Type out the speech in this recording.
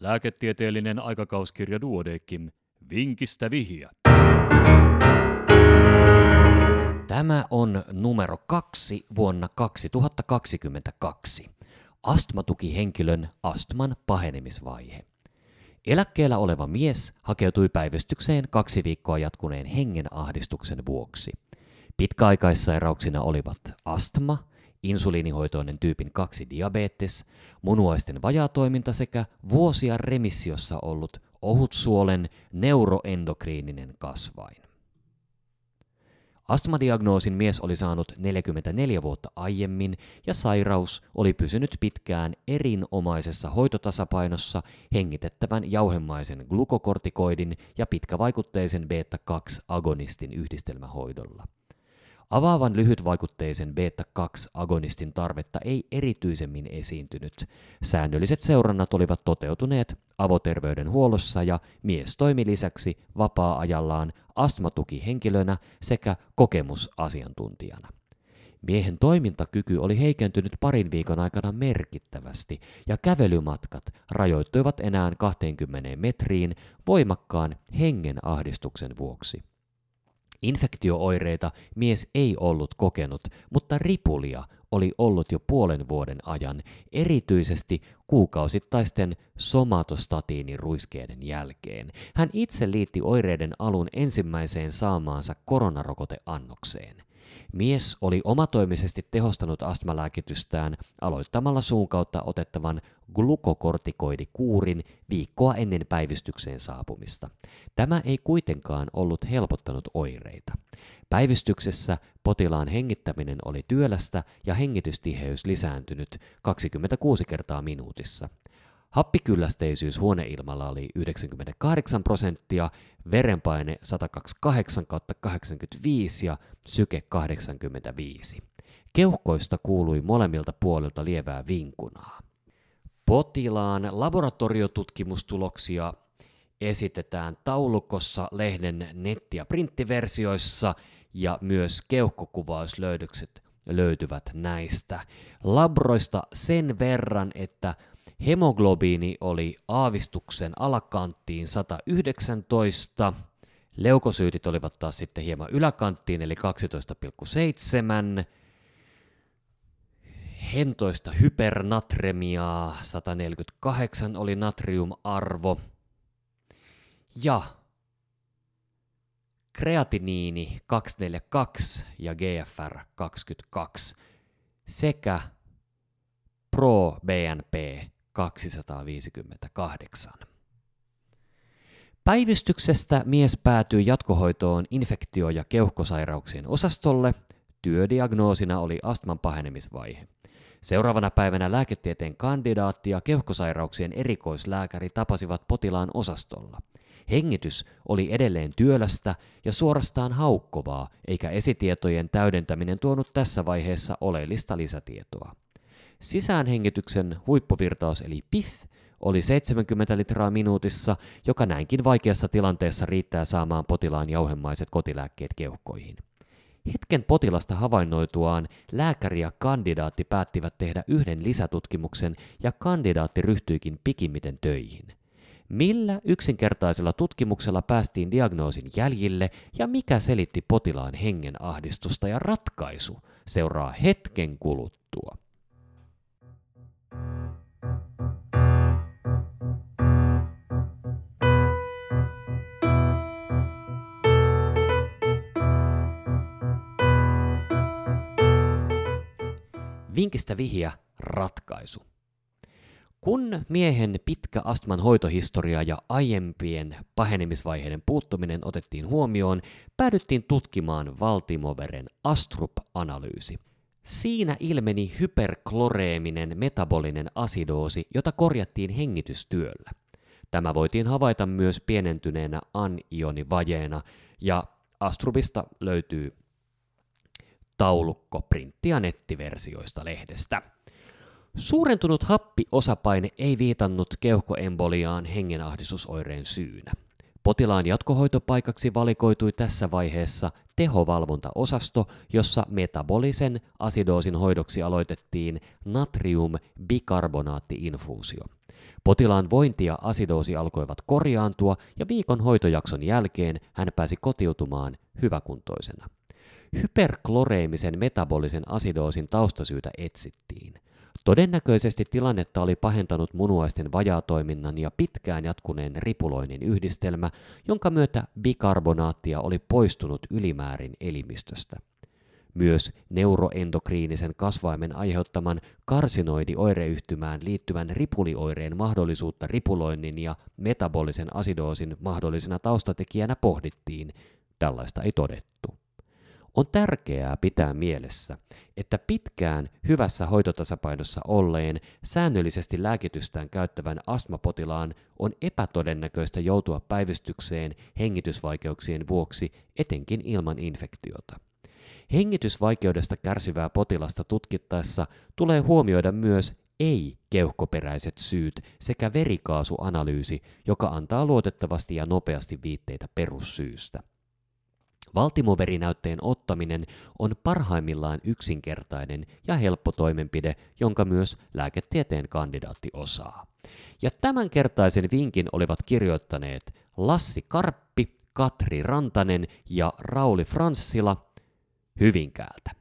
Lääketieteellinen aikakauskirja Duodekim. Vinkistä vihja. Tämä on numero kaksi vuonna 2022. Astmatukihenkilön astman pahenemisvaihe. Eläkkeellä oleva mies hakeutui päivystykseen kaksi viikkoa jatkuneen hengenahdistuksen vuoksi. Pitkäaikaissairauksina olivat astma, insuliinihoitoinen tyypin 2 diabetes, munuaisten vajaatoiminta sekä vuosia remissiossa ollut ohutsuolen neuroendokriininen kasvain. Astmadiagnoosin mies oli saanut 44 vuotta aiemmin ja sairaus oli pysynyt pitkään erinomaisessa hoitotasapainossa hengitettävän jauhemaisen glukokortikoidin ja pitkävaikutteisen beta-2-agonistin yhdistelmähoidolla. Avaavan lyhytvaikutteisen beta-2-agonistin tarvetta ei erityisemmin esiintynyt. Säännölliset seurannat olivat toteutuneet avoterveydenhuollossa ja mies toimi lisäksi vapaa-ajallaan astmatukihenkilönä sekä kokemusasiantuntijana. Miehen toimintakyky oli heikentynyt parin viikon aikana merkittävästi ja kävelymatkat rajoittuivat enää 20 metriin voimakkaan hengenahdistuksen vuoksi. Infektiooireita mies ei ollut kokenut, mutta ripulia oli ollut jo puolen vuoden ajan, erityisesti kuukausittaisten somatostatiiniruiskeiden jälkeen. Hän itse liitti oireiden alun ensimmäiseen saamaansa koronarokoteannokseen. Mies oli omatoimisesti tehostanut astmalääkitystään aloittamalla suun kautta otettavan glukokortikoidikuurin viikkoa ennen päivystykseen saapumista. Tämä ei kuitenkaan ollut helpottanut oireita. Päivystyksessä potilaan hengittäminen oli työlästä ja hengitystiheys lisääntynyt 26 kertaa minuutissa. Happikyllästeisyys huoneilmalla oli 98 prosenttia, verenpaine 128 85 ja syke 85. Keuhkoista kuului molemmilta puolilta lievää vinkunaa. Potilaan laboratoriotutkimustuloksia esitetään taulukossa lehden netti- ja printtiversioissa ja myös keuhkokuvauslöydökset löytyvät näistä labroista sen verran, että Hemoglobiini oli aavistuksen alakanttiin 119, leukosyytit olivat taas sitten hieman yläkanttiin eli 12,7, hentoista hypernatremiaa 148 oli natriumarvo. Ja kreatiniini 242 ja GFR 22 sekä pro-BNP 258. Päivystyksestä mies päätyi jatkohoitoon infektio- ja keuhkosairauksien osastolle. Työdiagnoosina oli astman pahenemisvaihe. Seuraavana päivänä lääketieteen kandidaatti ja keuhkosairauksien erikoislääkäri tapasivat potilaan osastolla. Hengitys oli edelleen työlästä ja suorastaan haukkovaa, eikä esitietojen täydentäminen tuonut tässä vaiheessa oleellista lisätietoa. Sisäänhengityksen huippuvirtaus eli PIF oli 70 litraa minuutissa, joka näinkin vaikeassa tilanteessa riittää saamaan potilaan jauhemaiset kotilääkkeet keuhkoihin. Hetken potilasta havainnoituaan lääkäri ja kandidaatti päättivät tehdä yhden lisätutkimuksen ja kandidaatti ryhtyikin pikimmiten töihin. Millä yksinkertaisella tutkimuksella päästiin diagnoosin jäljille ja mikä selitti potilaan hengen ahdistusta ja ratkaisu seuraa hetken kuluttua. Vinkistä vihja ratkaisu. Kun miehen pitkä astman hoitohistoria ja aiempien pahenemisvaiheiden puuttuminen otettiin huomioon, päädyttiin tutkimaan Valtimoveren Astrup-analyysi. Siinä ilmeni hyperkloreeminen metabolinen asidoosi, jota korjattiin hengitystyöllä. Tämä voitiin havaita myös pienentyneenä anionivajeena, ja Astrubista löytyy taulukko printti- ja nettiversioista lehdestä. Suurentunut happiosapaine ei viitannut keuhkoemboliaan hengenahdistusoireen syynä. Potilaan jatkohoitopaikaksi valikoitui tässä vaiheessa tehovalvontaosasto, jossa metabolisen asidoosin hoidoksi aloitettiin natrium-bikarbonaatti-infuusio. Potilaan vointi ja asidoosi alkoivat korjaantua ja viikon hoitojakson jälkeen hän pääsi kotiutumaan hyväkuntoisena. Hyperkloreemisen metabolisen asidoosin taustasyytä etsittiin. Todennäköisesti tilannetta oli pahentanut munuaisten vajaatoiminnan ja pitkään jatkuneen ripuloinnin yhdistelmä, jonka myötä bikarbonaattia oli poistunut ylimäärin elimistöstä. Myös neuroendokriinisen kasvaimen aiheuttaman karsinoidioireyhtymään liittyvän ripulioireen mahdollisuutta ripuloinnin ja metabolisen asidoosin mahdollisena taustatekijänä pohdittiin. Tällaista ei todettu. On tärkeää pitää mielessä, että pitkään hyvässä hoitotasapainossa olleen, säännöllisesti lääkitystään käyttävän astmapotilaan on epätodennäköistä joutua päivystykseen hengitysvaikeuksien vuoksi etenkin ilman infektiota. Hengitysvaikeudesta kärsivää potilasta tutkittaessa tulee huomioida myös ei-keuhkoperäiset syyt sekä verikaasuanalyysi, joka antaa luotettavasti ja nopeasti viitteitä perussyystä. Valtimoverinäytteen ottaminen on parhaimmillaan yksinkertainen ja helppo toimenpide, jonka myös lääketieteen kandidaatti osaa. Ja tämänkertaisen vinkin olivat kirjoittaneet Lassi Karppi, Katri Rantanen ja Rauli Franssila Hyvinkäältä.